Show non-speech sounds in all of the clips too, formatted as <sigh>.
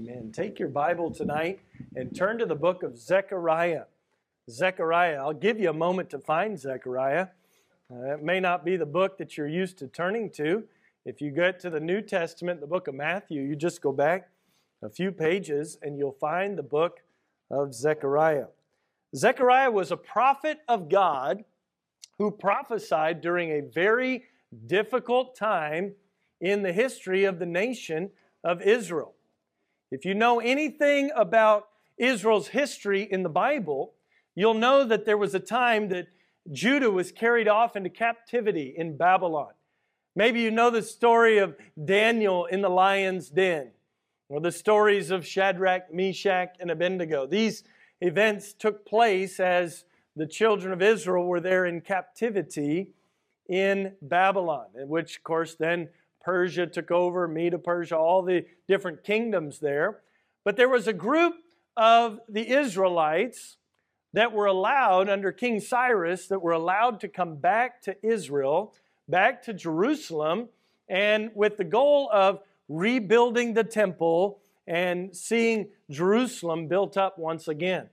Amen. Take your Bible tonight and turn to the book of Zechariah. Zechariah, I'll give you a moment to find Zechariah. Uh, it may not be the book that you're used to turning to. If you get to the New Testament, the book of Matthew, you just go back a few pages and you'll find the book of Zechariah. Zechariah was a prophet of God who prophesied during a very difficult time in the history of the nation of Israel. If you know anything about Israel's history in the Bible, you'll know that there was a time that Judah was carried off into captivity in Babylon. Maybe you know the story of Daniel in the lion's den, or the stories of Shadrach, Meshach, and Abednego. These events took place as the children of Israel were there in captivity in Babylon, which, of course, then Persia took over, Medo Persia, all the different kingdoms there. But there was a group of the Israelites that were allowed under King Cyrus that were allowed to come back to Israel, back to Jerusalem, and with the goal of rebuilding the temple and seeing Jerusalem built up once again.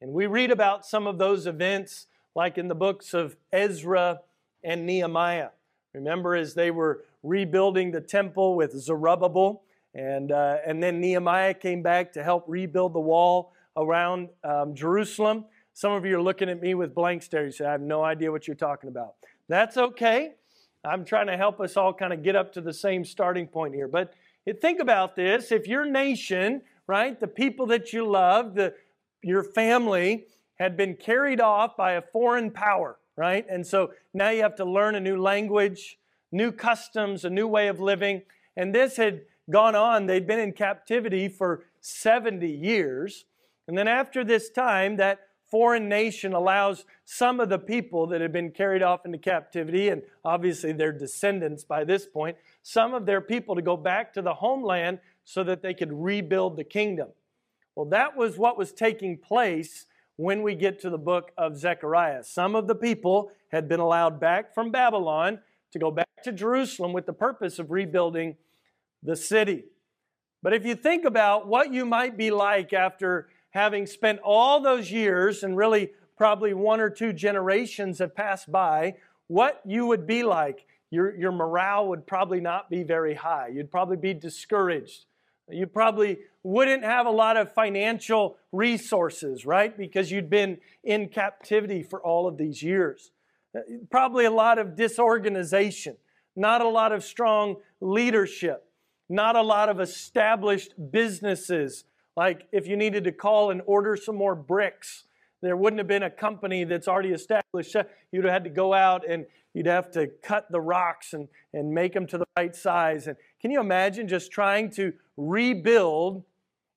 And we read about some of those events like in the books of Ezra and Nehemiah. Remember, as they were rebuilding the temple with Zerubbabel, and, uh, and then Nehemiah came back to help rebuild the wall around um, Jerusalem. Some of you are looking at me with blank stares. You say, I have no idea what you're talking about. That's okay. I'm trying to help us all kind of get up to the same starting point here. But think about this if your nation, right, the people that you love, the, your family, had been carried off by a foreign power, right? And so now you have to learn a new language, new customs, a new way of living. And this had gone on. They'd been in captivity for 70 years. And then after this time, that foreign nation allows some of the people that had been carried off into captivity, and obviously their descendants by this point, some of their people to go back to the homeland so that they could rebuild the kingdom. Well, that was what was taking place when we get to the book of Zechariah. Some of the people had been allowed back from Babylon to go back to Jerusalem with the purpose of rebuilding the city. But if you think about what you might be like after having spent all those years and really probably one or two generations have passed by, what you would be like, your, your morale would probably not be very high. You'd probably be discouraged. You probably wouldn't have a lot of financial resources, right? Because you'd been in captivity for all of these years. Probably a lot of disorganization, not a lot of strong leadership, not a lot of established businesses. Like if you needed to call and order some more bricks, there wouldn't have been a company that's already established. You'd have had to go out and you'd have to cut the rocks and, and make them to the right size. And can you imagine just trying to rebuild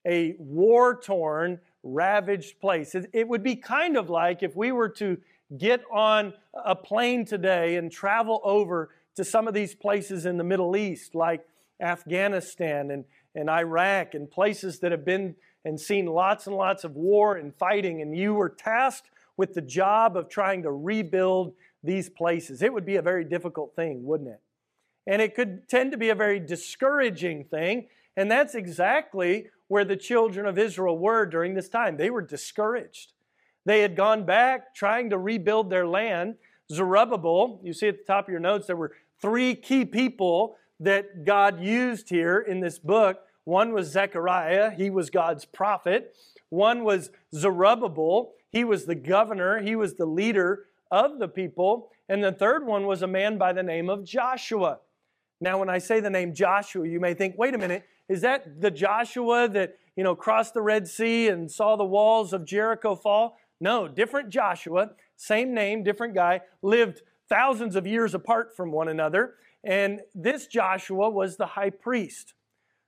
a war torn, ravaged place? It, it would be kind of like if we were to get on a plane today and travel over to some of these places in the Middle East, like Afghanistan and, and Iraq, and places that have been and seen lots and lots of war and fighting, and you were tasked with the job of trying to rebuild these places. It would be a very difficult thing, wouldn't it? And it could tend to be a very discouraging thing, and that's exactly where the children of Israel were during this time. They were discouraged. They had gone back trying to rebuild their land. Zerubbabel, you see at the top of your notes, there were three key people that God used here in this book. One was Zechariah, he was God's prophet. One was Zerubbabel, he was the governor, he was the leader of the people. And the third one was a man by the name of Joshua. Now, when I say the name Joshua, you may think, wait a minute, is that the Joshua that, you know, crossed the Red Sea and saw the walls of Jericho fall? No, different Joshua, same name, different guy, lived thousands of years apart from one another. And this Joshua was the high priest.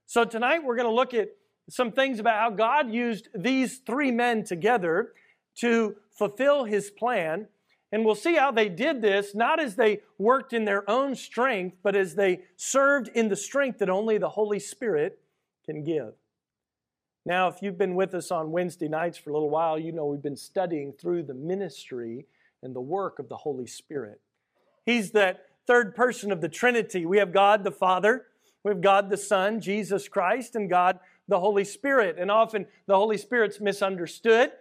So tonight we're going to look at some things about how God used these three men together to fulfill his plan. And we'll see how they did this, not as they worked in their own strength, but as they served in the strength that only the Holy Spirit can give. Now, if you've been with us on Wednesday nights for a little while, you know we've been studying through the ministry and the work of the Holy Spirit. He's that third person of the Trinity. We have God the Father, we have God the Son, Jesus Christ, and God the Holy Spirit. And often the Holy Spirit's misunderstood,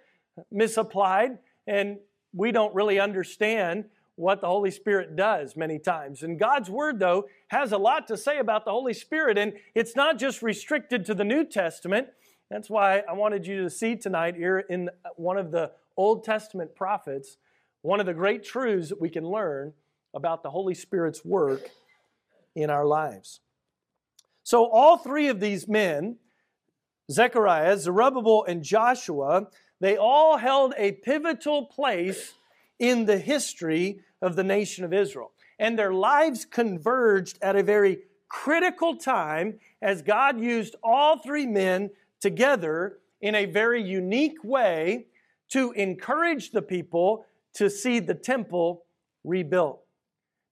misapplied, and we don't really understand what the Holy Spirit does many times. And God's Word, though, has a lot to say about the Holy Spirit, and it's not just restricted to the New Testament. That's why I wanted you to see tonight here in one of the Old Testament prophets, one of the great truths that we can learn about the Holy Spirit's work in our lives. So, all three of these men, Zechariah, Zerubbabel, and Joshua, they all held a pivotal place in the history of the nation of Israel. And their lives converged at a very critical time as God used all three men together in a very unique way to encourage the people to see the temple rebuilt.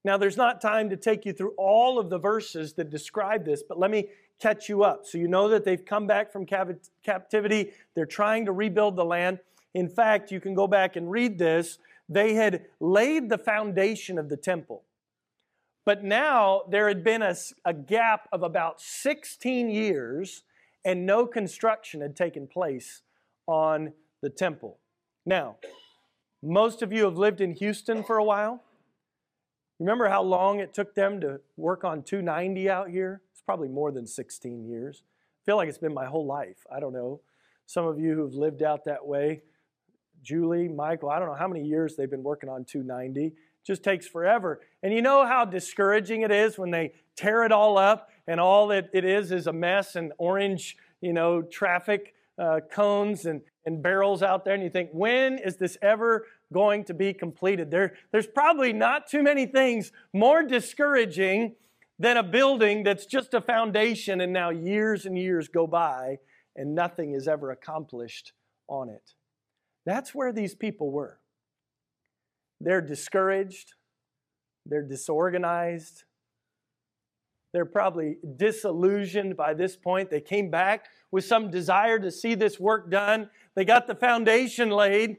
Now, there's not time to take you through all of the verses that describe this, but let me catch you up. So, you know that they've come back from captivity, they're trying to rebuild the land. In fact, you can go back and read this. They had laid the foundation of the temple. But now there had been a, a gap of about 16 years and no construction had taken place on the temple. Now, most of you have lived in Houston for a while. Remember how long it took them to work on 290 out here? It's probably more than 16 years. I feel like it's been my whole life. I don't know. Some of you who've lived out that way, Julie, Michael, I don't know how many years they've been working on 290. It just takes forever. And you know how discouraging it is when they tear it all up and all that it is is a mess and orange, you know, traffic uh, cones and, and barrels out there, and you think, when is this ever going to be completed? There, there's probably not too many things more discouraging than a building that's just a foundation, and now years and years go by and nothing is ever accomplished on it. That's where these people were. They're discouraged, they're disorganized, they're probably disillusioned by this point. They came back with some desire to see this work done. They got the foundation laid,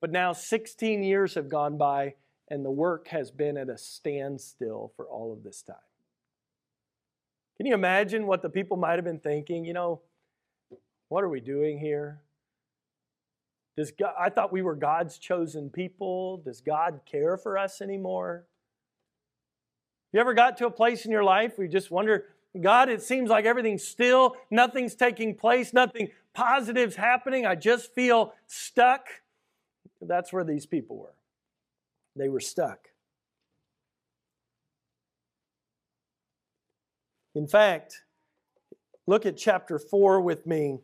but now 16 years have gone by and the work has been at a standstill for all of this time. Can you imagine what the people might have been thinking? You know, what are we doing here? Does God, I thought we were God's chosen people. Does God care for us anymore? You ever got to a place in your life where you just wonder, God, it seems like everything's still, nothing's taking place, nothing positive's happening. I just feel stuck. That's where these people were. They were stuck. In fact, look at chapter 4 with me.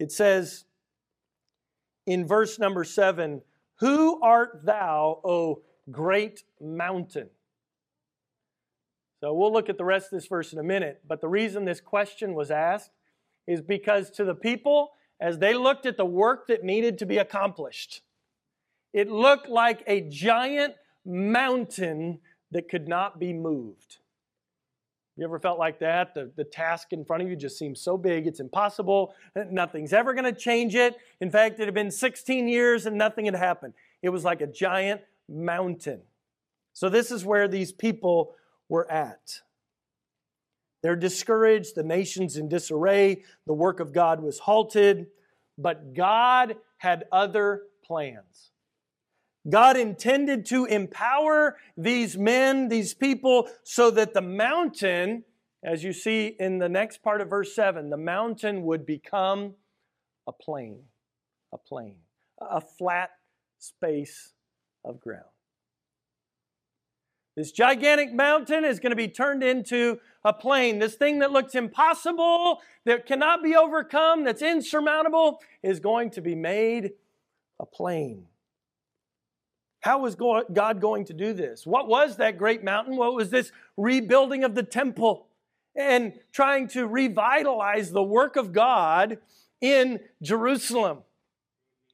It says in verse number 7 Who art thou, O great mountain. So we'll look at the rest of this verse in a minute. But the reason this question was asked is because to the people, as they looked at the work that needed to be accomplished, it looked like a giant mountain that could not be moved. You ever felt like that? The, the task in front of you just seems so big, it's impossible. Nothing's ever going to change it. In fact, it had been 16 years and nothing had happened. It was like a giant mountain. So, this is where these people were at. They're discouraged, the nation's in disarray, the work of God was halted, but God had other plans. God intended to empower these men, these people, so that the mountain, as you see in the next part of verse 7, the mountain would become a plain, a plain, a flat space of ground. This gigantic mountain is going to be turned into a plain. This thing that looks impossible, that cannot be overcome, that's insurmountable, is going to be made a plain. How was God going to do this? What was that great mountain? What was this rebuilding of the temple and trying to revitalize the work of God in Jerusalem?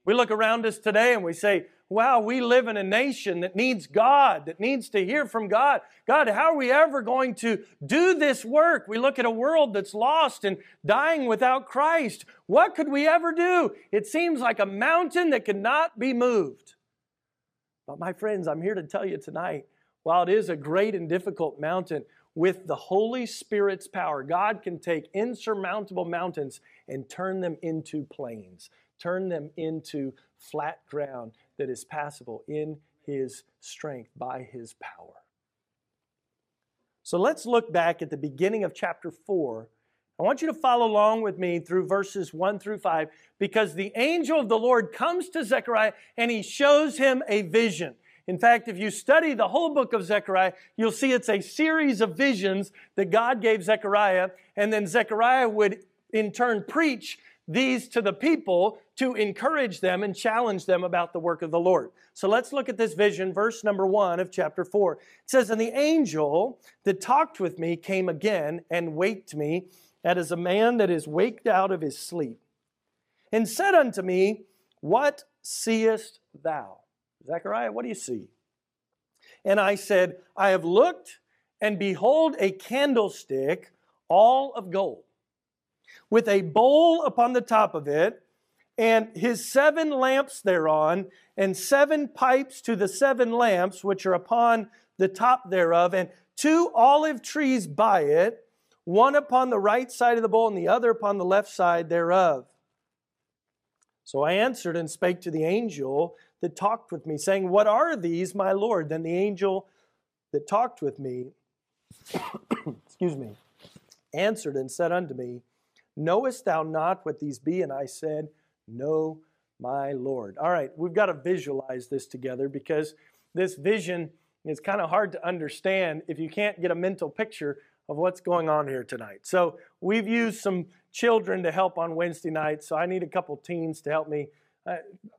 We look around us today and we say, wow, we live in a nation that needs God, that needs to hear from God. God, how are we ever going to do this work? We look at a world that's lost and dying without Christ. What could we ever do? It seems like a mountain that cannot be moved. But my friends, I'm here to tell you tonight, while it is a great and difficult mountain, with the Holy Spirit's power, God can take insurmountable mountains and turn them into plains, turn them into flat ground that is passable in His strength by His power. So let's look back at the beginning of chapter 4. I want you to follow along with me through verses 1 through 5 because the angel of the Lord comes to Zechariah and he shows him a vision. In fact, if you study the whole book of Zechariah, you'll see it's a series of visions that God gave Zechariah, and then Zechariah would in turn preach these to the people to encourage them and challenge them about the work of the Lord. So let's look at this vision, verse number one of chapter four. It says, And the angel that talked with me came again and waked me, as a man that is waked out of his sleep, and said unto me, What seest thou? Zechariah, what do you see? And I said, I have looked, and behold, a candlestick all of gold, with a bowl upon the top of it, and his seven lamps thereon, and seven pipes to the seven lamps which are upon the top thereof, and two olive trees by it, one upon the right side of the bowl, and the other upon the left side thereof. So I answered and spake to the angel that talked with me, saying, What are these, my Lord? Then the angel that talked with me, <coughs> excuse me, answered and said unto me, Knowest thou not what these be? And I said, No, my Lord. All right, we've got to visualize this together because this vision is kind of hard to understand if you can't get a mental picture of what's going on here tonight. So we've used some children to help on Wednesday night, so I need a couple teens to help me uh,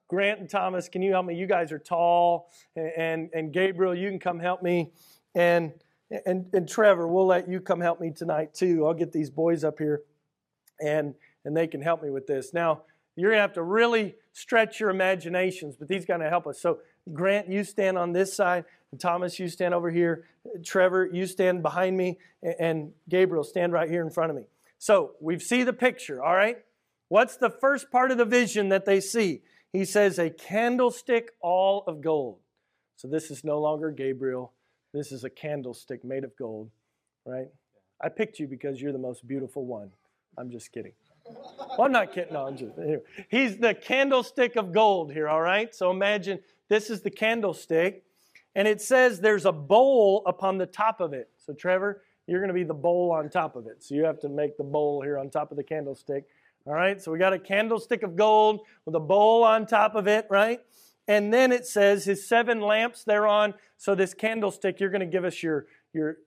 Grant and Thomas, can you help me? You guys are tall, and and Gabriel, you can come help me, and and and Trevor, we'll let you come help me tonight too. I'll get these boys up here, and and they can help me with this. Now you're gonna have to really stretch your imaginations, but these gonna help us. So Grant, you stand on this side. Thomas, you stand over here. Trevor, you stand behind me, and Gabriel, stand right here in front of me. So we see the picture, all right? What's the first part of the vision that they see? He says, a candlestick all of gold. So this is no longer Gabriel. This is a candlestick made of gold, right? I picked you because you're the most beautiful one. I'm just kidding. Well, I'm not kidding. No, I'm just, anyway. He's the candlestick of gold here, all right? So imagine this is the candlestick, and it says there's a bowl upon the top of it. So, Trevor, you're going to be the bowl on top of it. So you have to make the bowl here on top of the candlestick. All right, so we got a candlestick of gold with a bowl on top of it, right? And then it says his seven lamps thereon. So this candlestick, you're going to give us your your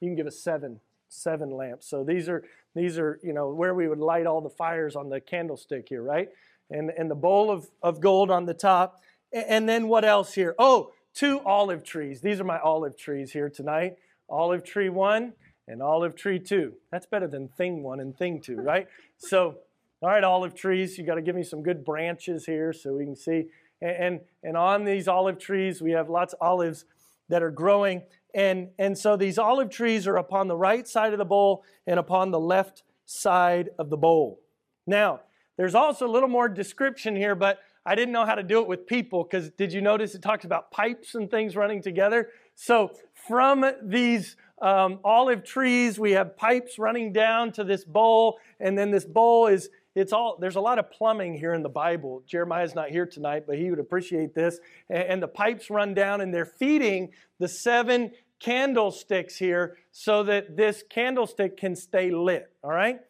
you can give us seven seven lamps. So these are these are you know where we would light all the fires on the candlestick here, right? And and the bowl of of gold on the top. And then what else here? Oh, two olive trees. These are my olive trees here tonight. Olive tree one and olive tree two. That's better than thing one and thing two, right? <laughs> So all right, olive trees, you got to give me some good branches here so we can see. And, and, and on these olive trees, we have lots of olives that are growing. And, and so these olive trees are upon the right side of the bowl and upon the left side of the bowl. Now, there's also a little more description here, but I didn't know how to do it with people because did you notice it talks about pipes and things running together? So from these um, olive trees, we have pipes running down to this bowl, and then this bowl is it's all there's a lot of plumbing here in the bible. Jeremiah's not here tonight but he would appreciate this. And, the pipes run down and they're feeding the seven candlesticks here so that this candlestick can stay lit all right?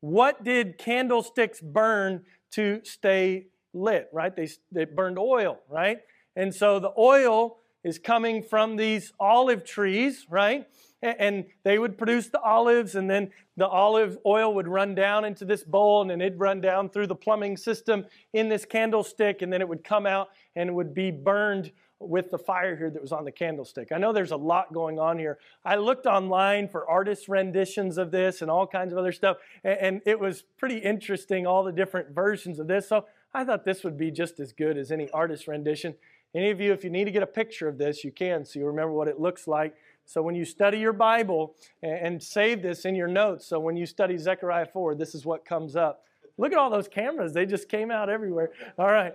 What did candlesticks burn to stay lit right? They, they burned oil right? And so the oil is coming from these olive trees right and they would produce the olives, and then the olive oil would run down into this bowl, and then it'd run down through the plumbing system in this candlestick, and then it would come out and it would be burned with the fire here that was on the candlestick. I know there's a lot going on here. I looked online for artist renditions of this and all kinds of other stuff, and it was pretty interesting, all the different versions of this. So I thought this would be just as good as any artist rendition. Any of you, if you need to get a picture of this, you can so you remember what it looks like. So when you study your Bible and save this in your notes, so when you study Zechariah 4, this is what comes up. Look at all those cameras. They just came out everywhere. All right.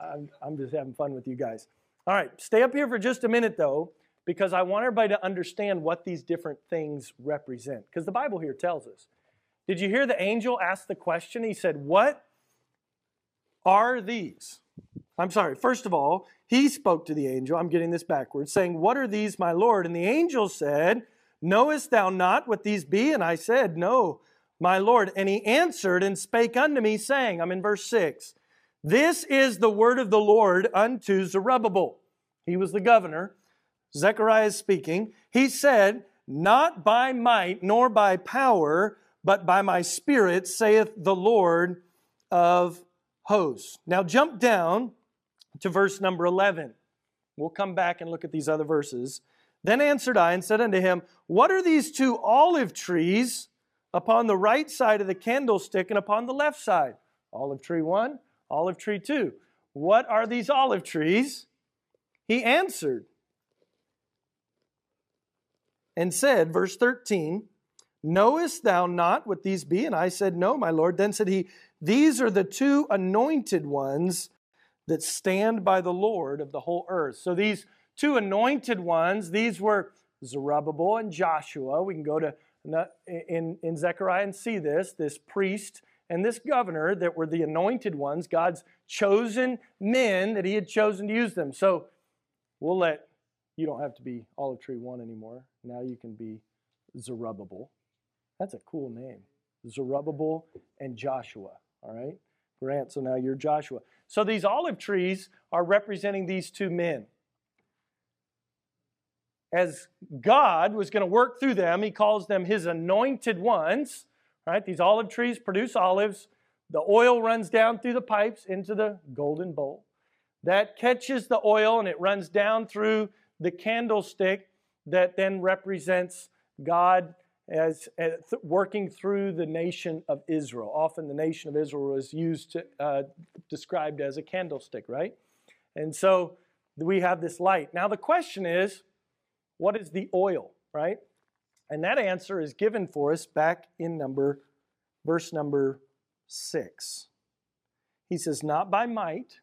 I'm, I'm just having fun with you guys. All right. Stay up here for just a minute, though, because I want everybody to understand what these different things represent. Because the Bible here tells us. Did you hear the angel ask the question? He said, What are these? I'm sorry, first of all, he spoke to the angel. I'm getting this backwards, saying, What are these, my Lord? And the angel said, Knowest thou not what these be? And I said, No, my Lord. And he answered and spake unto me, saying, I'm in verse 6, This is the word of the Lord unto Zerubbabel. He was the governor. Zechariah is speaking. He said, Not by might nor by power, but by my spirit, saith the Lord of hosts. Now jump down to verse number 11. We'll come back and look at these other verses. Then answered I and said unto him, What are these two olive trees upon the right side of the candlestick and upon the left side? Olive tree one, olive tree two. What are these olive trees? He answered and said, verse 13, Knowest thou not what these be? And I said, No, my Lord. Then said he, These are the two anointed ones that stand by the Lord of the whole earth. So these two anointed ones, these were Zerubbabel and Joshua. We can go to in, in Zechariah and see this, this priest and this governor that were the anointed ones, God's chosen men that he had chosen to use them. So we'll let you don't have to be olive tree one anymore. Now you can be Zerubbabel. That's a cool name. Zerubbabel and Joshua. All right? Grant, so now you're Joshua. So these olive trees are representing these two men. As God was going to work through them, he calls them his anointed ones. Right? These olive trees produce olives. The oil runs down through the pipes into the golden bowl. That catches the oil and it runs down through the candlestick that then represents God as, as working through the nation of Israel. Often the nation of Israel was used to, uh, described as a candlestick, right? And so we have this light. Now the question is, what is the oil, right? And that answer is given for us back in number verse number 6. He says, "Not by might,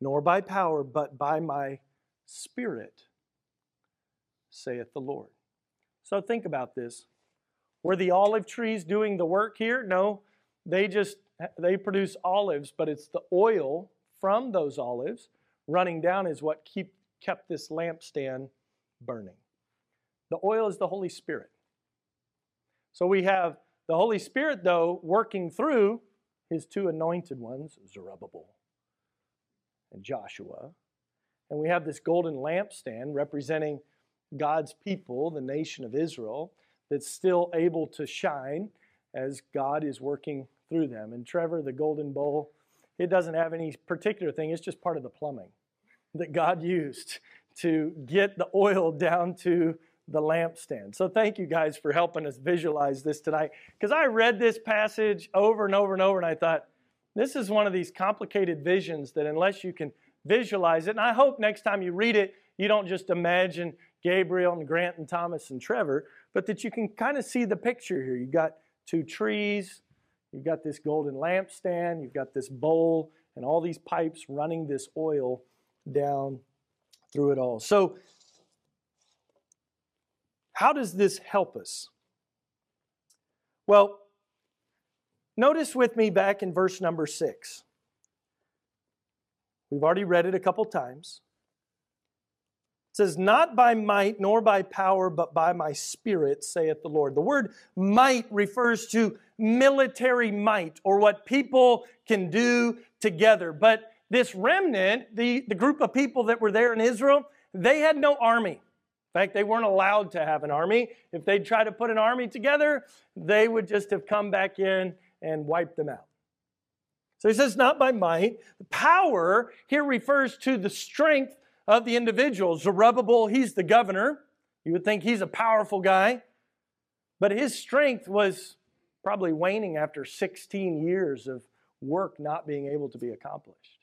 nor by power, but by my spirit, saith the Lord." So think about this. Were the olive trees doing the work here? No, they just they produce olives, but it's the oil from those olives running down is what keep, kept this lampstand burning. The oil is the Holy Spirit. So we have the Holy Spirit, though, working through his two anointed ones, Zerubbabel and Joshua. And we have this golden lampstand representing God's people, the nation of Israel, that's still able to shine as God is working through them. And Trevor, the golden bowl, it doesn't have any particular thing, it's just part of the plumbing that God <laughs> used to get the oil down to the lampstand. So thank you guys for helping us visualize this tonight. Because I read this passage over and over and over, and I thought, this is one of these complicated visions that unless you can visualize it, and I hope next time you read it, you don't just imagine Gabriel and Grant and Thomas and Trevor, but that you can kind of see the picture here. You've got two trees, you've got this golden lampstand, you've got this bowl, and all these pipes running this oil down through it all. So, how does this help us? Well, notice with me back in verse number six. We've already read it a couple times. It says, Not by might nor by power, but by my spirit, saith the Lord. The word might refers to military might or what people can do together. But this remnant, the, the group of people that were there in Israel, they had no army. In fact, they weren't allowed to have an army. If they'd try to put an army together, they would just have come back in and wiped them out. So he says, not by might. The power here refers to the strength of the individual. Zerubbabel, he's the governor. You would think he's a powerful guy. But his strength was probably waning after 16 years of work not being able to be accomplished.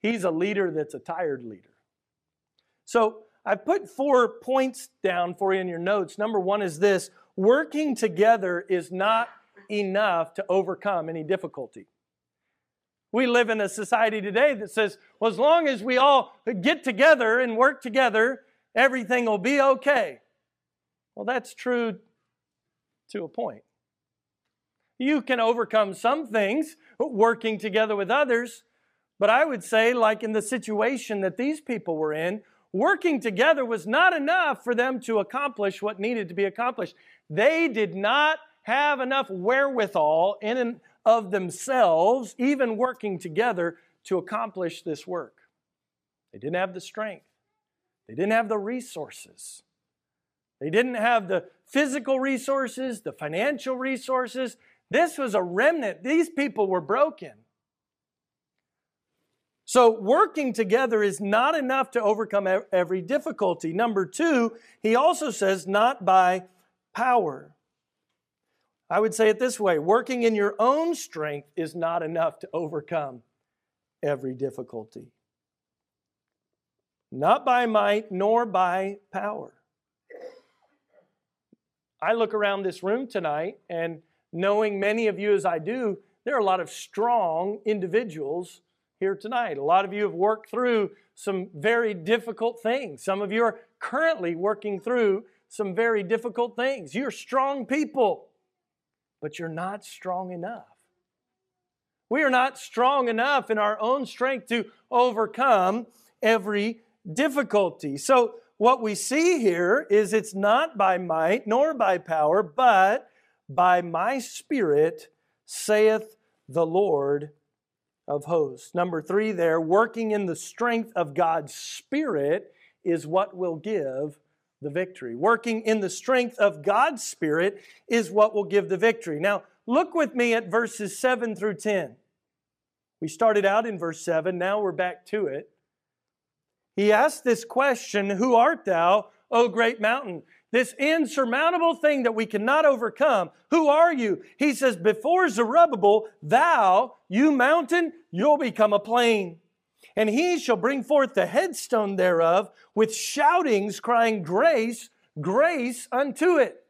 He's a leader that's a tired leader. So I've put four points down for you in your notes. Number one is this working together is not enough to overcome any difficulty. We live in a society today that says, well, as long as we all get together and work together, everything will be okay. Well, that's true to a point. You can overcome some things working together with others, but I would say, like in the situation that these people were in, working together was not enough for them to accomplish what needed to be accomplished. They did not have enough wherewithal in and of themselves, even working together, to accomplish this work. They didn't have the strength, they didn't have the resources. They didn't have the physical resources, the financial resources. This was a remnant. These people were broken. So, working together is not enough to overcome every difficulty. Number two, he also says, not by power. I would say it this way working in your own strength is not enough to overcome every difficulty. Not by might nor by power. I look around this room tonight, and knowing many of you as I do, there are a lot of strong individuals here tonight. A lot of you have worked through some very difficult things. Some of you are currently working through some very difficult things. You're strong people, but you're not strong enough. We are not strong enough in our own strength to overcome every difficulty. So, what we see here is it's not by might nor by power, but by my spirit, saith the Lord of hosts. Number three, there, working in the strength of God's Spirit is what will give the victory. Working in the strength of God's Spirit is what will give the victory. Now, look with me at verses 7 through 10. We started out in verse 7, now we're back to it. He asked this question Who art thou, O great mountain? this insurmountable thing that we cannot overcome. Who are you? He says, Before Zerubbabel, thou, you mountain, you'll become a plain. And he shall bring forth the headstone thereof with shoutings, crying, Grace, grace unto it.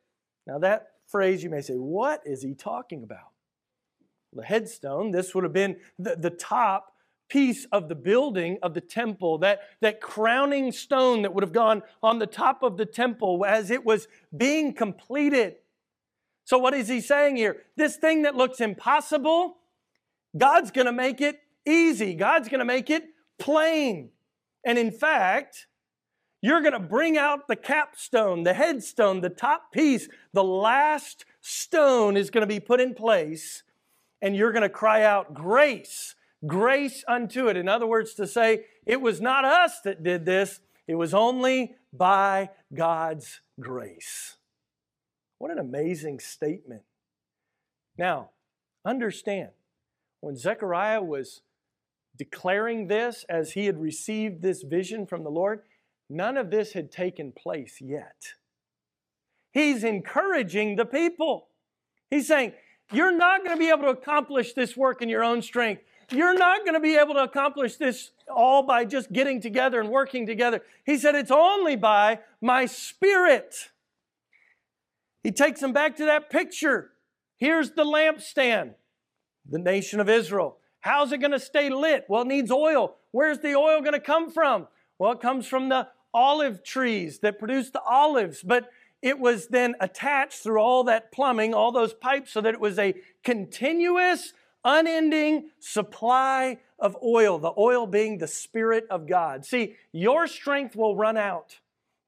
Now, that phrase you may say, What is he talking about? The headstone, this would have been the, the top piece of the building of the temple, that, that crowning stone that would have gone on the top of the temple as it was being completed. So, what is he saying here? This thing that looks impossible, God's going to make it easy. God's going to make it plain. And in fact, you're going to bring out the capstone, the headstone, the top piece, the last stone is going to be put in place, and you're going to cry out, Grace grace unto it. In other words, to say, it was not us that did this, it was only by God's grace. What an amazing statement. Now, understand, when Zechariah was declaring this as he had received this vision from the Lord, none of this had taken place yet. He's encouraging the people. He's saying, You're not going to be able to accomplish this work in your own strength. You're not going to be able to accomplish this all by just getting together and working together. He said, It's only by my spirit. He takes them back to that picture. Here's the lampstand, the nation of Israel. How's it going to stay lit? Well, it needs oil. Where's the oil going to come from? Well, it comes from the olive trees that produce the olives, but it was then attached through all that plumbing, all those pipes, so that it was a continuous unending supply of oil, the oil being the Spirit of God. See, your strength will run out.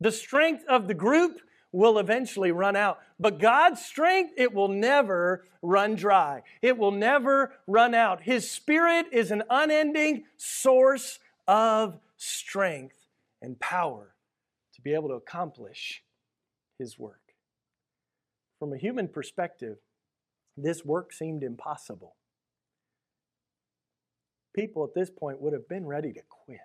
The strength of the group will eventually run out. But God's strength, it will never run dry. It will never run out. His Spirit is an unending source of strength and power to be able to accomplish His work. From a human perspective, this work seemed impossible people at this point would have been ready to quit.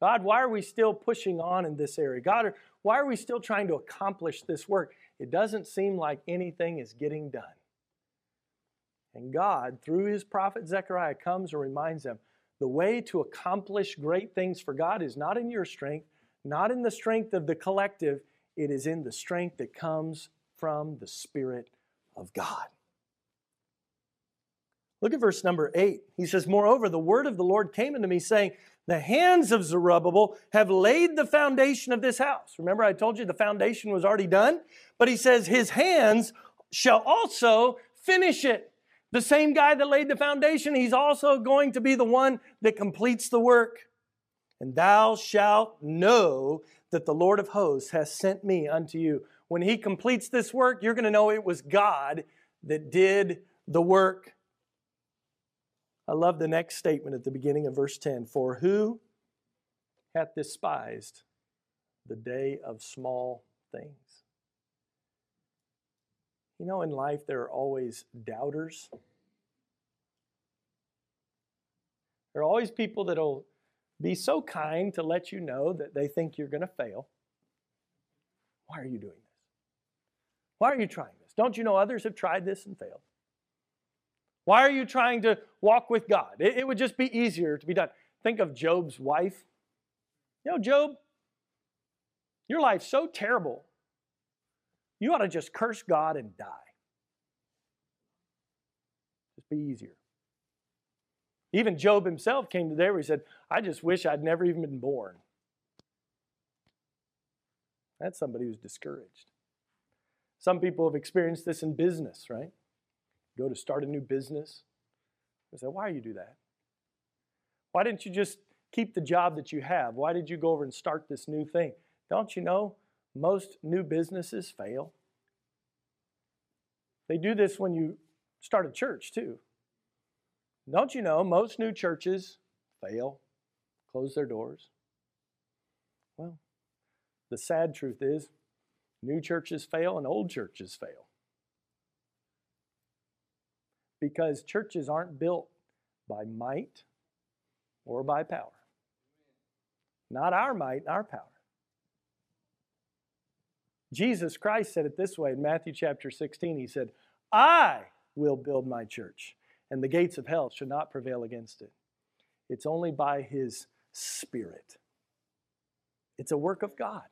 God, why are we still pushing on in this area? God, why are we still trying to accomplish this work? It doesn't seem like anything is getting done. And God, through his prophet Zechariah, comes and reminds them the way to accomplish great things for God is not in your strength, not in the strength of the collective, it is in the strength that comes from the Spirit of God. Look at verse number 8. He says, Moreover, the word of the Lord came unto me, saying, The hands of Zerubbabel have laid the foundation of this house. Remember, I told you the foundation was already done? But he says, His hands shall also finish it. The same guy that laid the foundation, he's also going to be the one that completes the work. And thou shalt know that the Lord of hosts has sent me unto you. When he completes this work, you're going to know it was God that did the work. I love the next statement at the beginning of verse 10 For who hath despised the day of small things? You know, in life, there are always doubters. There are always people that will be so kind to let you know that they think you're going to fail. Why are you doing this? Why are you trying this? Don't you know others have tried this and failed? Why are you trying to walk with God? It, it would just be easier to be done. Think of Job's wife. You know, Job, your life's so terrible. You ought to just curse God and die. Just be easier. Even Job himself came to there where he said, I just wish I'd never even been born. That's somebody who's discouraged. Some people have experienced this in business, right? Go to start a new business. I said, why do you do that? Why didn't you just keep the job that you have? Why did you go over and start this new thing? Don't you know most new businesses fail. They do this when you start a church, too. Don't you know most new churches fail, close their doors? Well, the sad truth is new churches fail and old churches fail. Because churches aren't built by might or by power. Not our might, our power. Jesus Christ said it this way in Matthew chapter 16. He said, I will build my church, and the gates of hell should not prevail against it. It's only by his Spirit. It's a work of God.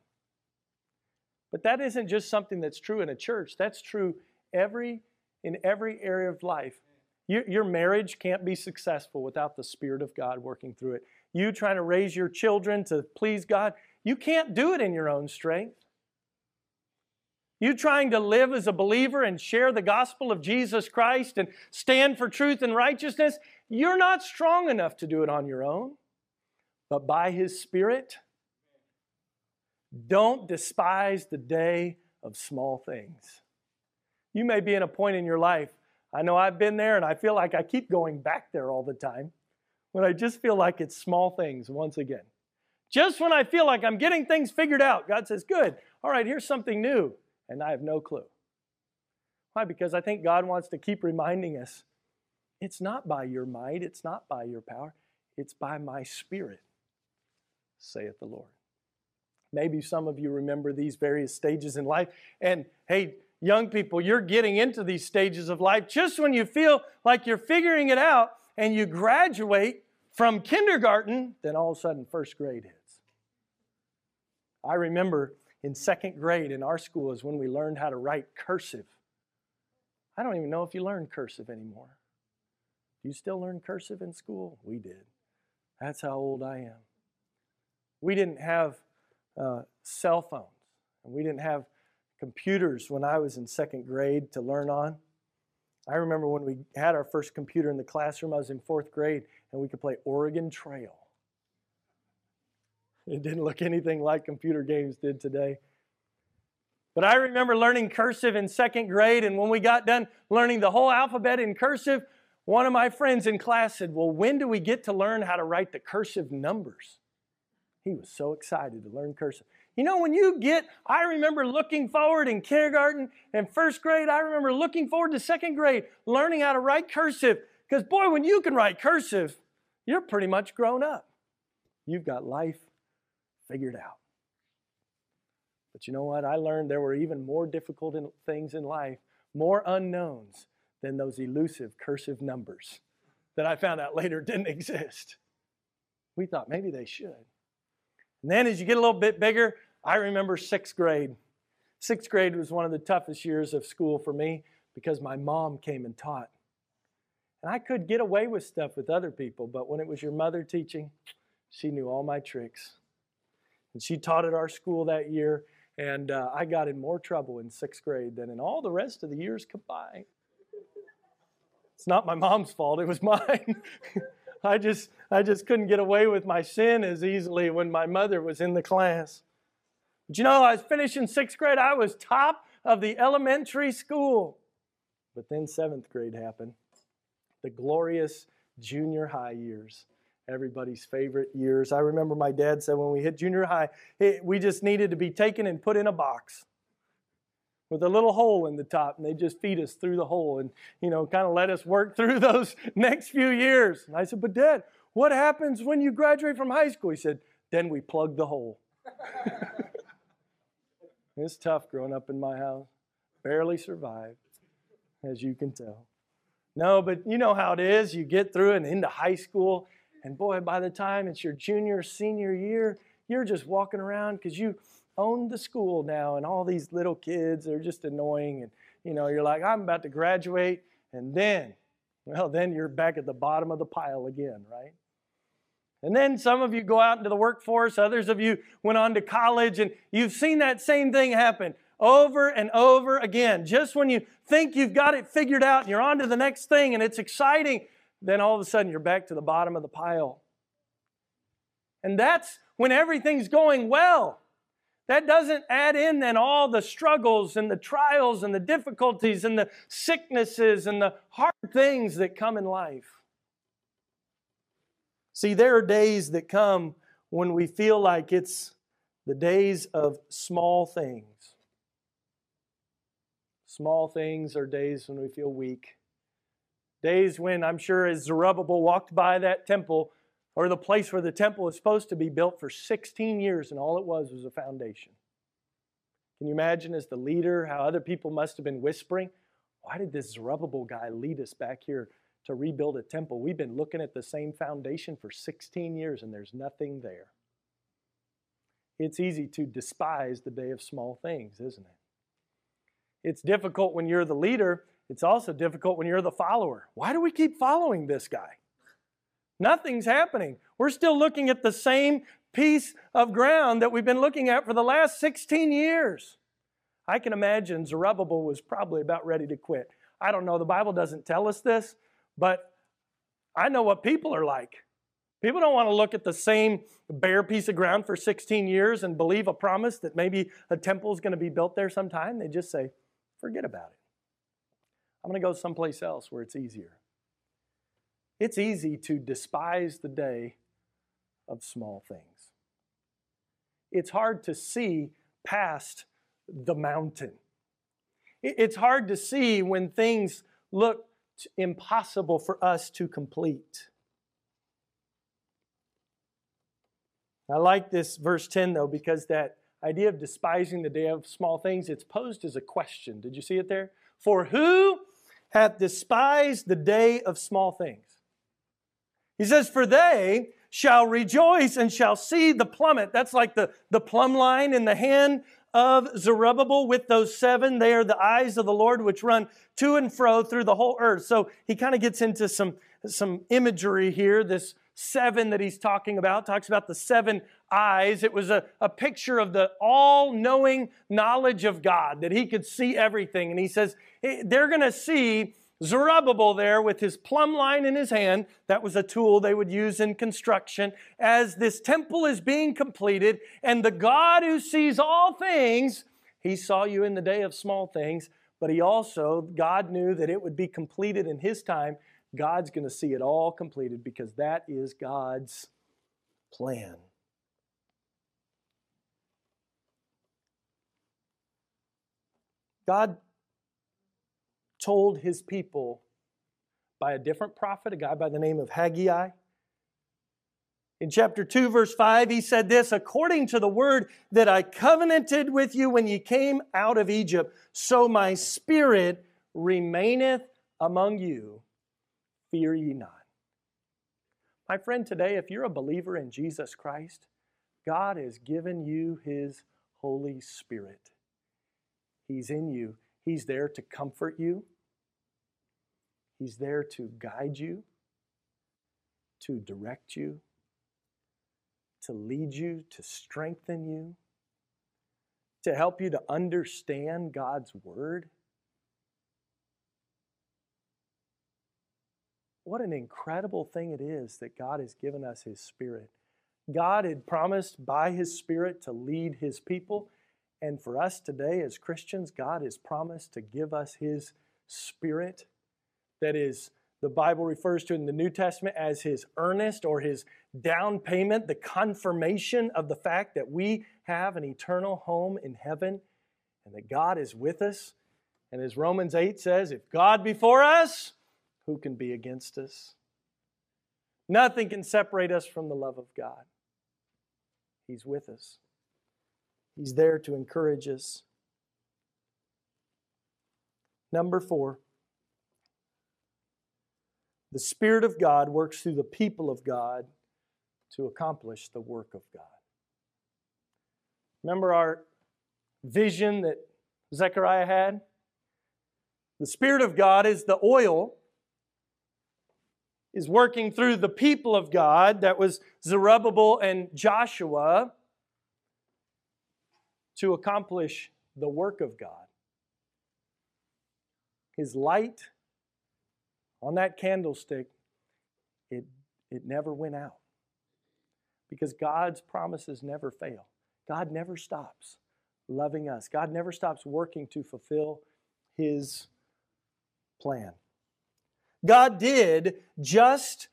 But that isn't just something that's true in a church. That's true every in every area of life. Your, your marriage can't be successful without the Spirit of God working through it. You trying to raise your children to please God, you can't do it in your own strength. You trying to live as a believer and share the gospel of Jesus Christ and stand for truth and righteousness, you're not strong enough to do it on your own. But by His Spirit, don't despise the day of small things. You may be in a point in your life, I know I've been there and I feel like I keep going back there all the time, when I just feel like it's small things once again. Just when I feel like I'm getting things figured out, God says, Good, all right, here's something new and I have no clue. Why? Because I think God wants to keep reminding us it's not by your might, it's not by your power, it's by my spirit, saith the Lord. Maybe some of you remember these various stages in life. And hey, young people, you're getting into these stages of life just when you feel like you're figuring it out and you graduate from kindergarten, then all of a sudden first grade hits. I remember in second grade in our school is when we learned how to write cursive. I don't even know if you learn cursive anymore. Do you still learn cursive in school? We did. That's how old I am. We didn't have uh, cell phones, and we didn't have computers when I was in second grade to learn on. I remember when we had our first computer in the classroom, I was in fourth grade, and we could play Oregon Trail. It didn't look anything like computer games did today. But I remember learning cursive in second grade, and when we got done learning the whole alphabet in cursive, one of my friends in class said, Well, when do we get to learn how to write the cursive numbers? He was so excited to learn cursive. You know, when you get, I remember looking forward in kindergarten and first grade, I remember looking forward to second grade, learning how to write cursive. Because, boy, when you can write cursive, you're pretty much grown up. You've got life figured out. But you know what? I learned there were even more difficult in, things in life, more unknowns than those elusive cursive numbers that I found out later didn't <laughs> exist. We thought maybe they should. And then as you get a little bit bigger, I remember sixth grade. Sixth grade was one of the toughest years of school for me because my mom came and taught. And I could get away with stuff with other people, but when it was your mother teaching, she knew all my tricks. And she taught at our school that year, and uh, I got in more trouble in sixth grade than in all the rest of the years combined. It's not my mom's fault, it was <laughs> mine. I just I just couldn't get away with my sin as easily when my mother was in the class. But you know, I was finishing sixth grade, I was top of the elementary school. But then seventh grade happened. The glorious junior high years everybody's favorite years. I remember my dad said when we hit junior high, we just needed to be taken and put in a box with a little hole in the top, and they just feed us through the hole and, you know, kind of let us work <laughs> through those next few years. And I said, But Dad, what happens when you graduate from high school? He said, Then we plug the hole. <laughs> it's tough growing up in my house. Barely survived, as you can tell. No, but you know how it is. You get through and into high school, and boy, by the time it's your junior, senior year, you're just walking around because you own the school now, and all these little kids are just annoying. And, you know, you're like, I'm about to graduate. And then, well, then you're back at the bottom of the pile again, right? And then some of you go out into the workforce, others of you went on to college, and you've seen that same thing happen over and over again. Just when you think you've got it figured out and you're on to the next thing and it's exciting, then all of a sudden you're back to the bottom of the pile. And that's when everything's going well. That doesn't add in then all the struggles and the trials and the difficulties and the sicknesses and the hard things that come in life. See, there are days that come when we feel like it's the days of small things. Small things are days when we feel weak. Days when I'm sure as Zerubbabel walked by that temple, or the place where the temple was supposed to be built for 16 years, and all it was was a foundation. Can you imagine, as the leader, how other people must have been whispering? Why did this Zerubbabel guy lead us back here to rebuild a temple? We've been looking at the same foundation for 16 years, and there's nothing there. It's easy to despise the day of small things, isn't it? It's difficult when you're the leader it's also difficult when you're the follower. Why do we keep following this guy? Nothing's happening. We're still looking at the same piece of ground that we've been looking at for the last 16 years. I can imagine Zerubbabel was probably about ready to quit. I don't know, the Bible doesn't tell us this, but I know what people are like. People don't want to look at the same bare piece of ground for 16 years and believe a promise that maybe a temple is going to be built there sometime. They just say, forget about it. I'm going to go someplace else where it's easier. It's easy to despise the day of small things. It's hard to see past the mountain. It's hard to see when things look impossible for us to complete. I like this verse 10 though, because that idea of despising the day of small things, it's posed as a question. Did you see it there? For who hath despised the day of small things. He says, For they shall rejoice and shall see the plummet. That's like the, the plumb line in the hand of Zerubbabel with those seven. They are the eyes of the Lord which run to and fro through the whole earth. So he kind of gets into some, some imagery here. This seven that he's talking about talks about the seven eyes. It was a, a picture of the all knowing knowledge of God, that he could see everything. And he says, they're going to see Zerubbabel there with his plumb line in his hand. That was a tool they would use in construction. As this temple is being completed, and the God who sees all things, he saw you in the day of small things, but he also, God knew that it would be completed in his time. God's going to see it all completed because that is God's plan. God told his people by a different prophet, a guy by the name of Haggai. In chapter 2, verse 5, he said this According to the word that I covenanted with you when ye came out of Egypt, so my spirit remaineth among you. Fear ye not. My friend, today, if you're a believer in Jesus Christ, God has given you his Holy Spirit. He's in you, He's there to comfort you. He's there to guide you, to direct you, to lead you, to strengthen you, to help you to understand God's Word. What an incredible thing it is that God has given us His Spirit. God had promised by His Spirit to lead His people. And for us today as Christians, God has promised to give us His Spirit that is, the Bible refers to in the New Testament as His earnest or His down payment, the confirmation of the fact that we have an eternal home in heaven and that God is with us. And as Romans 8 says, if God be for us, who can be against us? Nothing can separate us from the love of God. He's with us, He's there to encourage us. Number four, the Spirit of God works through the people of God to accomplish the work of God. Remember our vision that Zechariah had? The Spirit of God is the oil, is working through the people of God, that was Zerubbabel and Joshua, to accomplish the work of God. His light on that candlestick, it, it never went out because God's promises never fail. God never stops loving us, God never stops working to fulfill His plan. God did just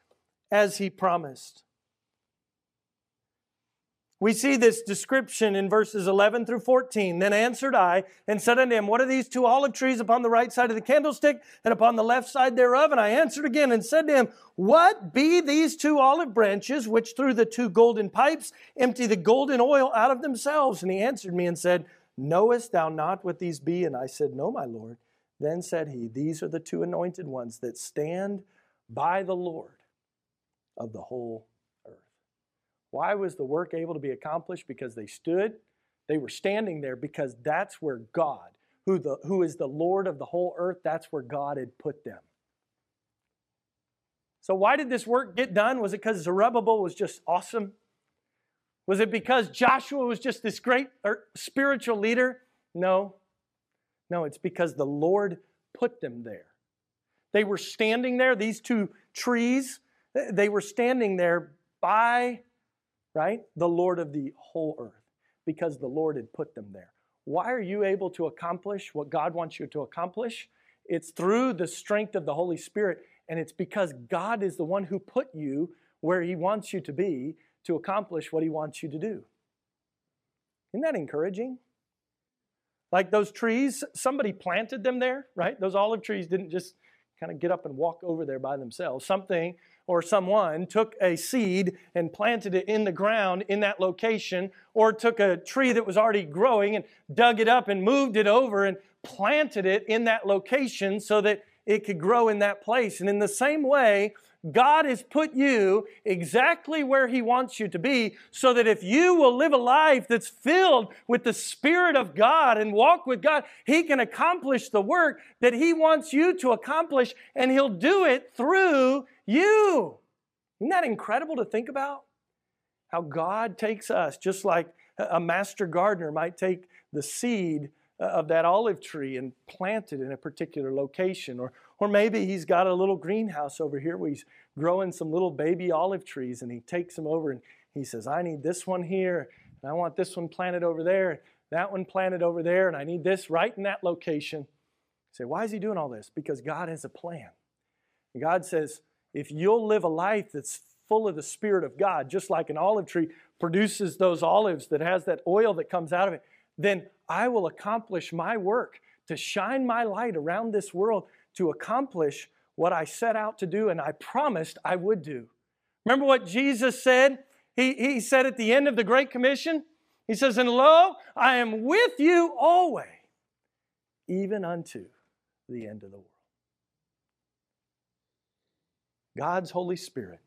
as He promised. We see this description in verses 11 through 14. Then answered I and said unto him, What are these two olive trees upon the right side of the candlestick and upon the left side thereof? And I answered again and said to him, What be these two olive branches which through the two golden pipes empty the golden oil out of themselves? And he answered me and said, Knowest thou not what these be? And I said, No, my Lord. Then said he, These are the two anointed ones that stand by the Lord of the whole why was the work able to be accomplished? Because they stood, they were standing there because that's where God, who, the, who is the Lord of the whole earth, that's where God had put them. So, why did this work get done? Was it because Zerubbabel was just awesome? Was it because Joshua was just this great er, spiritual leader? No. No, it's because the Lord put them there. They were standing there, these two trees, they were standing there by right? The Lord of the whole earth, because the Lord had put them there. Why are you able to accomplish what God wants you to accomplish? It's through the strength of the Holy Spirit, and it's because God is the one who put you where He wants you to be to accomplish what He wants you to do. Isn't that encouraging? Like those trees, somebody planted them there, right? Those olive trees didn't just kind of get up and walk over there by themselves. Something or someone took a seed and planted it in the ground in that location, or took a tree that was already growing and dug it up and moved it over and planted it in that location so that it could grow in that place. And in the same way, God has put you exactly where He wants you to be so that if you will live a life that's filled with the Spirit of God and walk with God, He can accomplish the work that He wants you to accomplish, and He'll do it through you. Isn't that incredible to think about? How God takes us, just like a master gardener might take the seed uh, of that olive tree and plant it in a particular location. Or, or maybe he's got a little greenhouse over here where he's growing some little baby olive trees and he takes them over and he says, I need this one here, and I want this one planted over there, that one planted over there, and I need this right in that location. You say, why is he doing all this? Because God has a plan. And God says, if you'll live a life that's full of the Spirit of God, just like an olive tree produces those olives that has that oil that comes out of it, then I will accomplish my work to shine my light around this world to accomplish what I set out to do and I promised I would do. Remember what Jesus said? He, he said at the end of the Great Commission, He says, And lo, I am with you always, even unto the end of the world. God's Holy Spirit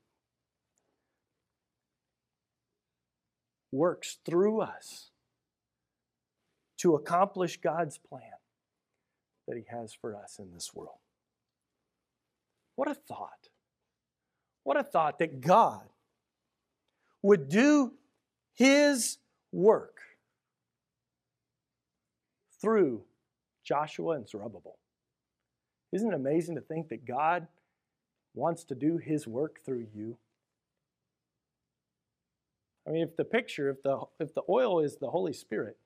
works through us to accomplish God's plan that He has for us in this world. What a thought. What a thought that God would do his work through Joshua and Zerubbabel. Isn't it amazing to think that God wants to do his work through you? I mean, if the picture, if the, if the oil is the Holy Spirit,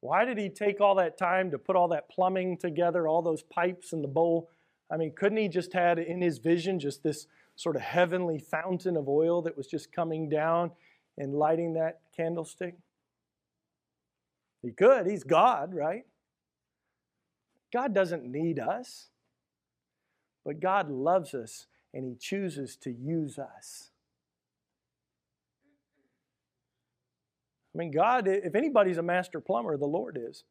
why did he take all that time to put all that plumbing together, all those pipes in the bowl? I mean, couldn't he just had in his vision just this sort of heavenly fountain of oil that was just coming down and lighting that candlestick? He could. He's God, right? God doesn't need us, but God loves us and He chooses to use us. I mean, God, if anybody's a master plumber, the Lord is.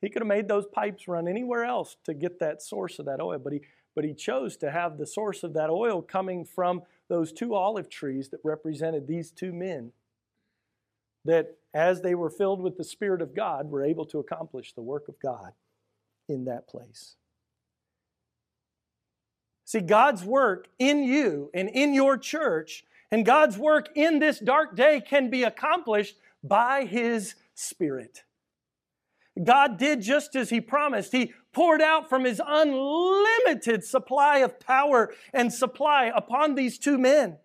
He could have made those pipes run anywhere else to get that source of that oil, but he, but he chose to have the source of that oil coming from those two olive trees that represented these two men. That as they were filled with the Spirit of God, were able to accomplish the work of God in that place. See, God's work in you and in your church, and God's work in this dark day can be accomplished by His Spirit. God did just as He promised. He poured out from His unlimited supply of power and supply upon these two men.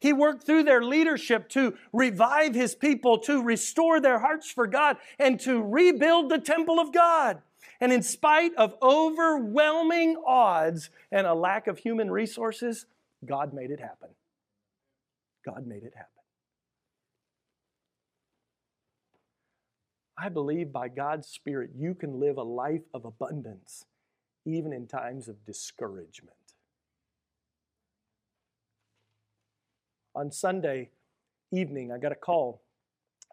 He worked through their leadership to revive His people, to restore their hearts for God, and to rebuild the temple of God. And in spite of overwhelming odds and a lack of human resources, God made it happen. God made it happen. I believe by God's Spirit you can live a life of abundance even in times of discouragement. On Sunday evening, I got a call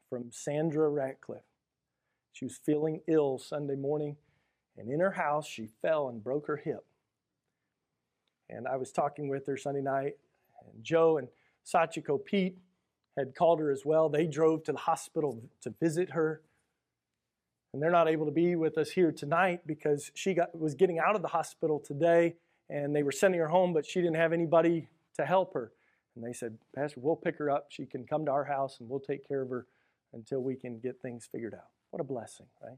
from Sandra Ratcliffe. She was feeling ill Sunday morning, and in her house, she fell and broke her hip. And I was talking with her Sunday night, and Joe and Sachiko Pete had called her as well. They drove to the hospital to visit her and they're not able to be with us here tonight because she got, was getting out of the hospital today and they were sending her home, but she didn't have anybody to help her. And they said, Pastor, we'll pick her up. She can come to our house and we'll take care of her until we can get things figured out. What a blessing, right?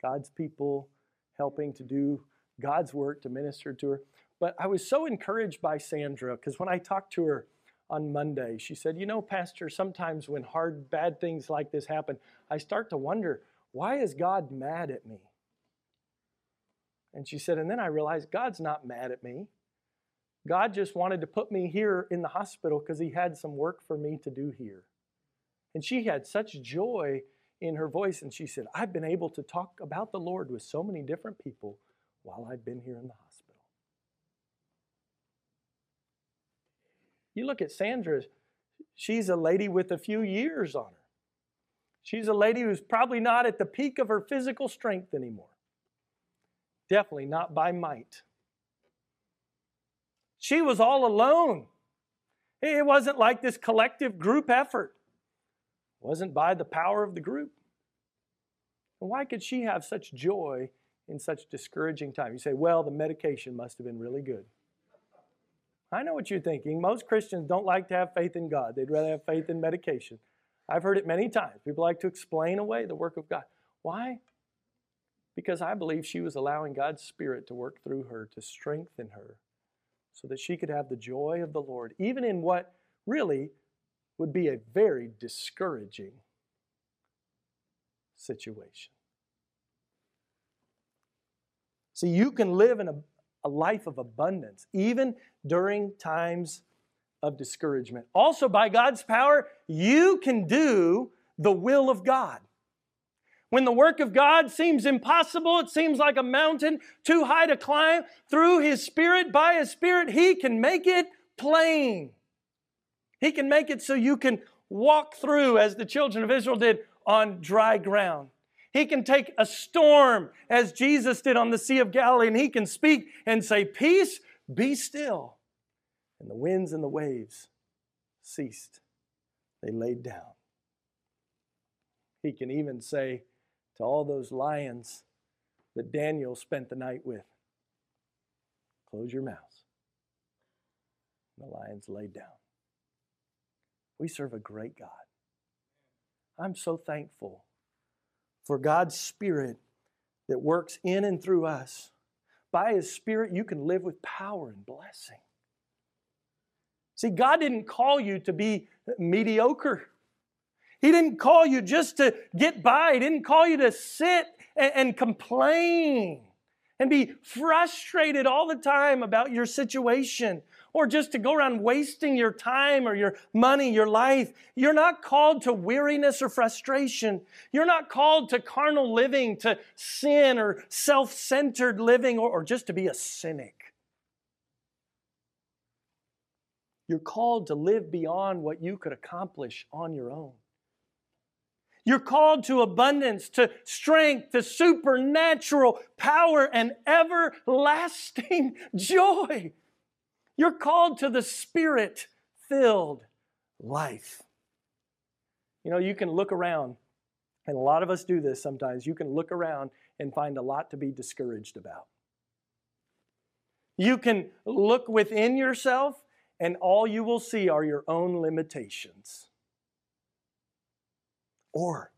God's people helping to do God's work to minister to her. But I was so encouraged by Sandra because when I talked to her on Monday, she said, You know, Pastor, sometimes when hard, bad things like this happen, I start to wonder why is God mad at me? And she said, And then I realized God's not mad at me. God just wanted to put me here in the hospital because He had some work for me to do here. And she had such joy in her voice. And she said, I've been able to talk about the Lord with so many different people while I've been here in the hospital. You look at Sandra, she's a lady with a few years on her. She's a lady who's probably not at the peak of her physical strength anymore. Definitely not by might. She was all alone. It wasn't like this collective group effort. Wasn't by the power of the group. And why could she have such joy in such discouraging time? You say, well, the medication must have been really good. I know what you're thinking. Most Christians don't like to have faith in God. They'd rather have faith in medication. I've heard it many times. People like to explain away the work of God. Why? Because I believe she was allowing God's Spirit to work through her to strengthen her so that she could have the joy of the Lord, even in what really would be a very discouraging situation. See, you can live in a, a life of abundance, even during times of discouragement. Also, by God's power, you can do the will of God. When the work of God seems impossible, it seems like a mountain too high to climb, through His Spirit, by His Spirit, He can make it plain. He can make it so you can walk through, as the children of Israel did, on dry ground. He can take a storm, as Jesus did on the Sea of Galilee, and He can speak and say, Peace, be still and the winds and the waves ceased. They laid down. He can even say to all those lions that Daniel spent the night with, close your mouths. The lions laid down. We serve a great God. I'm so thankful for God's Spirit that works in and through us. By His Spirit, you can live with power and blessing. See, God didn't call you to be mediocre. He didn't call you just to get by. He didn't call you to sit and, and complain and be frustrated all the time about your situation or just to go around wasting your time or your money, your life. You're not called to weariness or frustration. You're not called to carnal living, to sin or self centered living, or, or just to be a cynic. You're called to live beyond what you could accomplish on your own. You're called to abundance, to strength, to supernatural power, and everlasting <laughs> joy. You're called to the spirit filled life. You know, you can look around, and a lot of us do this sometimes. You can look around and find a lot to be discouraged about. You can look within yourself, and all you will see are your own limitations. Or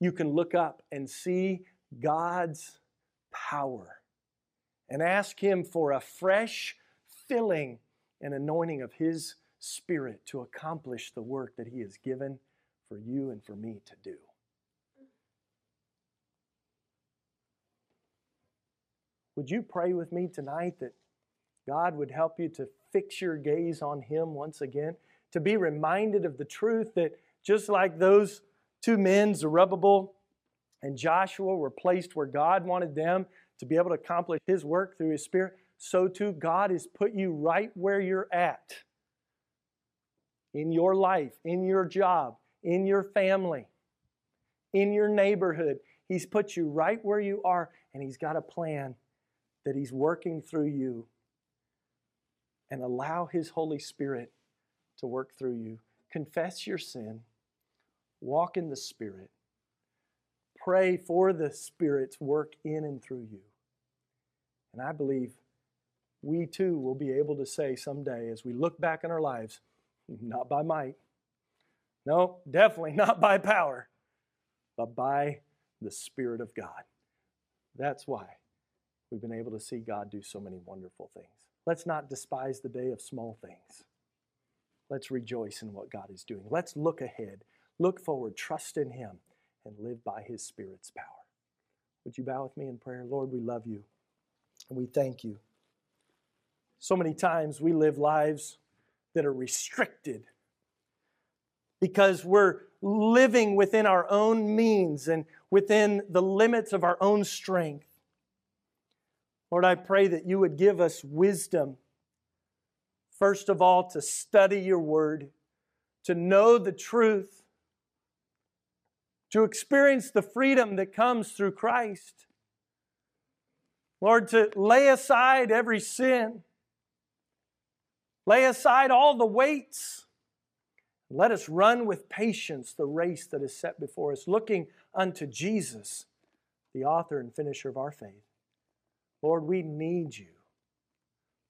you can look up and see God's power and ask Him for a fresh filling and anointing of His Spirit to accomplish the work that He has given for you and for me to do. Would you pray with me tonight that God would help you to fix your gaze on Him once again? To be reminded of the truth that just like those two men, Zerubbabel and Joshua, were placed where God wanted them to be able to accomplish His work through His Spirit, so too God has put you right where you're at in your life, in your job, in your family, in your neighborhood. He's put you right where you are, and He's got a plan that He's working through you. And allow His Holy Spirit to work through you. Confess your sin Walk in the Spirit. Pray for the Spirit's work in and through you. And I believe we too will be able to say someday as we look back in our lives, <laughs> not by might, no, definitely <laughs> not by power, but by the Spirit of God. That's why we've been able to see God do so many wonderful things. Let's not despise the day of small things. Let's rejoice in what God is doing. Let's look ahead. Look forward, trust in Him, and live by His Spirit's power. Would you bow with me in prayer? Lord, we love you and we thank you. So many times we live lives that are restricted because we're living within our own means and within the limits of our own strength. Lord, I pray that you would give us wisdom, first of all, to study your word, to know the truth, to experience the freedom that comes through Christ. Lord, to lay aside every sin, lay aside all the weights. Let us run with patience the race that is set before us, looking unto Jesus, the author and finisher of our faith. Lord, we need you.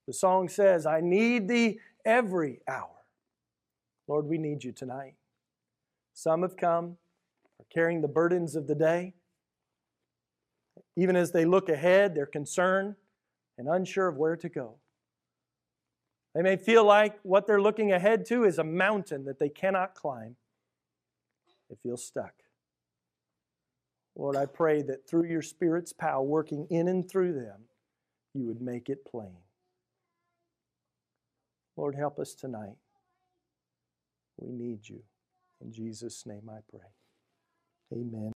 The song says, I need thee every hour. Lord, we need you tonight. Some have come, are carrying the burdens of the day. Even as they look ahead, they're concerned and unsure of where to go. They may feel like what they're looking ahead to is a mountain that they cannot climb. They feel stuck. Lord, I pray that through your Spirit's power working in and through them, you would make it plain. Lord, help us tonight. We need you. In Jesus' name I pray. Amen.